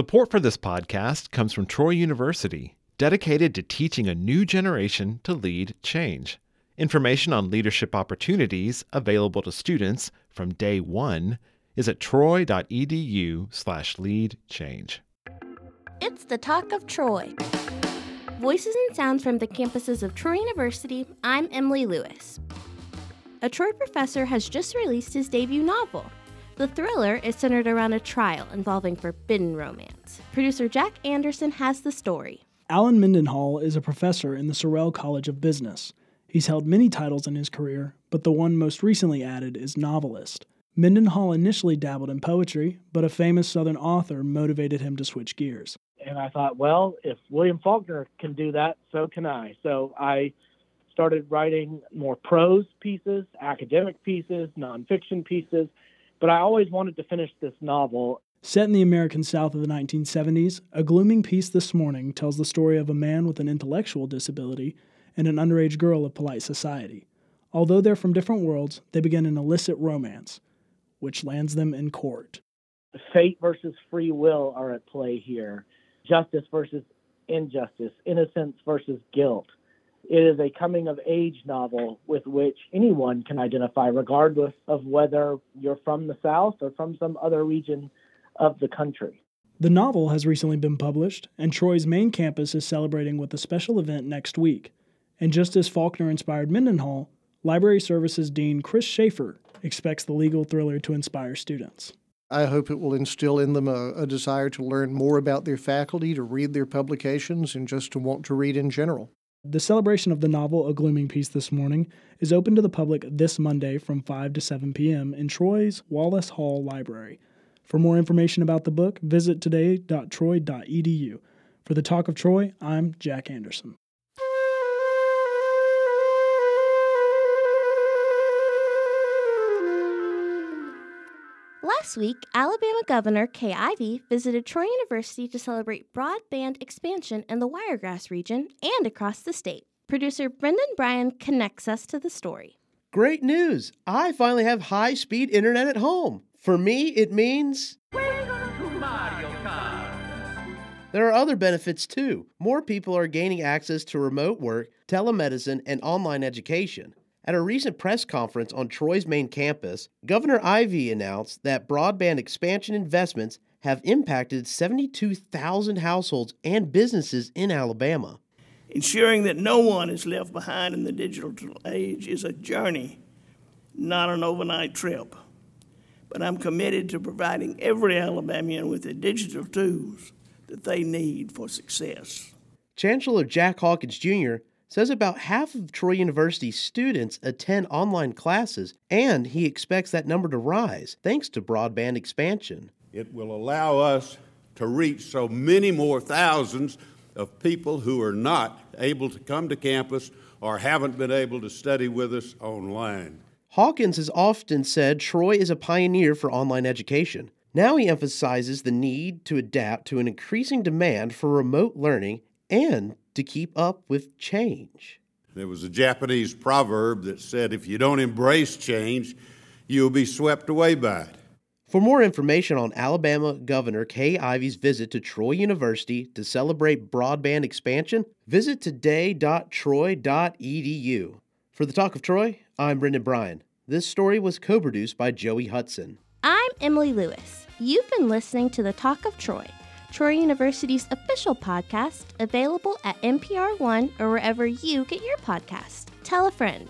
Support for this podcast comes from Troy University, dedicated to teaching a new generation to lead change. Information on leadership opportunities available to students from day one is at troy.edu slash lead change. It's the Talk of Troy. Voices and sounds from the campuses of Troy University. I'm Emily Lewis. A Troy professor has just released his debut novel. The thriller is centered around a trial involving forbidden romance. Producer Jack Anderson has the story. Allen Mendenhall is a professor in the Sorrell College of Business. He's held many titles in his career, but the one most recently added is novelist. Mendenhall initially dabbled in poetry, but a famous Southern author motivated him to switch gears. And I thought, well, if William Faulkner can do that, so can I. So I started writing more prose pieces, academic pieces, nonfiction pieces, but I always wanted to finish this novel. Set in the American South of the 1970s, A Glooming Peace This Morning tells the story of a man with an intellectual disability and an underage girl of polite society. Although they're from different worlds, they begin an illicit romance, which lands them in court. Fate versus free will are at play here, justice versus injustice, innocence versus guilt. It is a coming of age novel with which anyone can identify, regardless of whether you're from the South or from some other region of the country. The novel has recently been published, and Troy's main campus is celebrating with a special event next week. And just as Faulkner inspired Mendenhall, Library Services Dean Chris Schaefer expects the legal thriller to inspire students. I hope it will instill in them a, a, desire to learn more about their faculty, to read their publications, and just to want to read in general. The celebration of the novel A Glooming Peace this morning is open to the public this Monday from 5 to 7 p.m. in Troy's Wallace Hall Library. For more information about the book, visit today.troy.edu. For the Talk of Troy, I'm Jack Anderson. Last week, Alabama Governor Kay Ivey visited Troy University to celebrate broadband expansion in the Wiregrass region and across the state. Producer Brendan Bryan connects us to the story. Great news! I finally have high speed internet at home. For me, it means. There are other benefits too. More people are gaining access to remote work, telemedicine, and online education. At a recent press conference on Troy's main campus, Governor Ivey announced that broadband expansion investments have impacted 72,000 households and businesses in Alabama. Ensuring that no one is left behind in the digital age is a journey, not an overnight trip. But I'm committed to providing every Alabamian with the digital tools that they need for success. Chancellor Jack Hawkins Jr says about half of Troy University's students attend online classes, and he expects that number to rise thanks to broadband expansion. It will allow us to reach so many more thousands of people who are not able to come to campus or haven't been able to study with us online. Hawkins has often said Troy is a pioneer for online education. Now he emphasizes the need to adapt to an increasing demand for remote learning and to keep up with change. There was a Japanese proverb that said, if you don't embrace change, you'll be swept away by it. For more information on Alabama Governor Kay Ivey's visit to Troy University to celebrate broadband expansion, visit today.troy.edu. For the Talk of Troy, I'm Brendan Bryan. This story was co produced by Joey Hudson. I'm Emily Lewis. You've been listening to the Talk of Troy. Troy University's official podcast, available at NPR One or wherever you get your podcast. Tell a friend.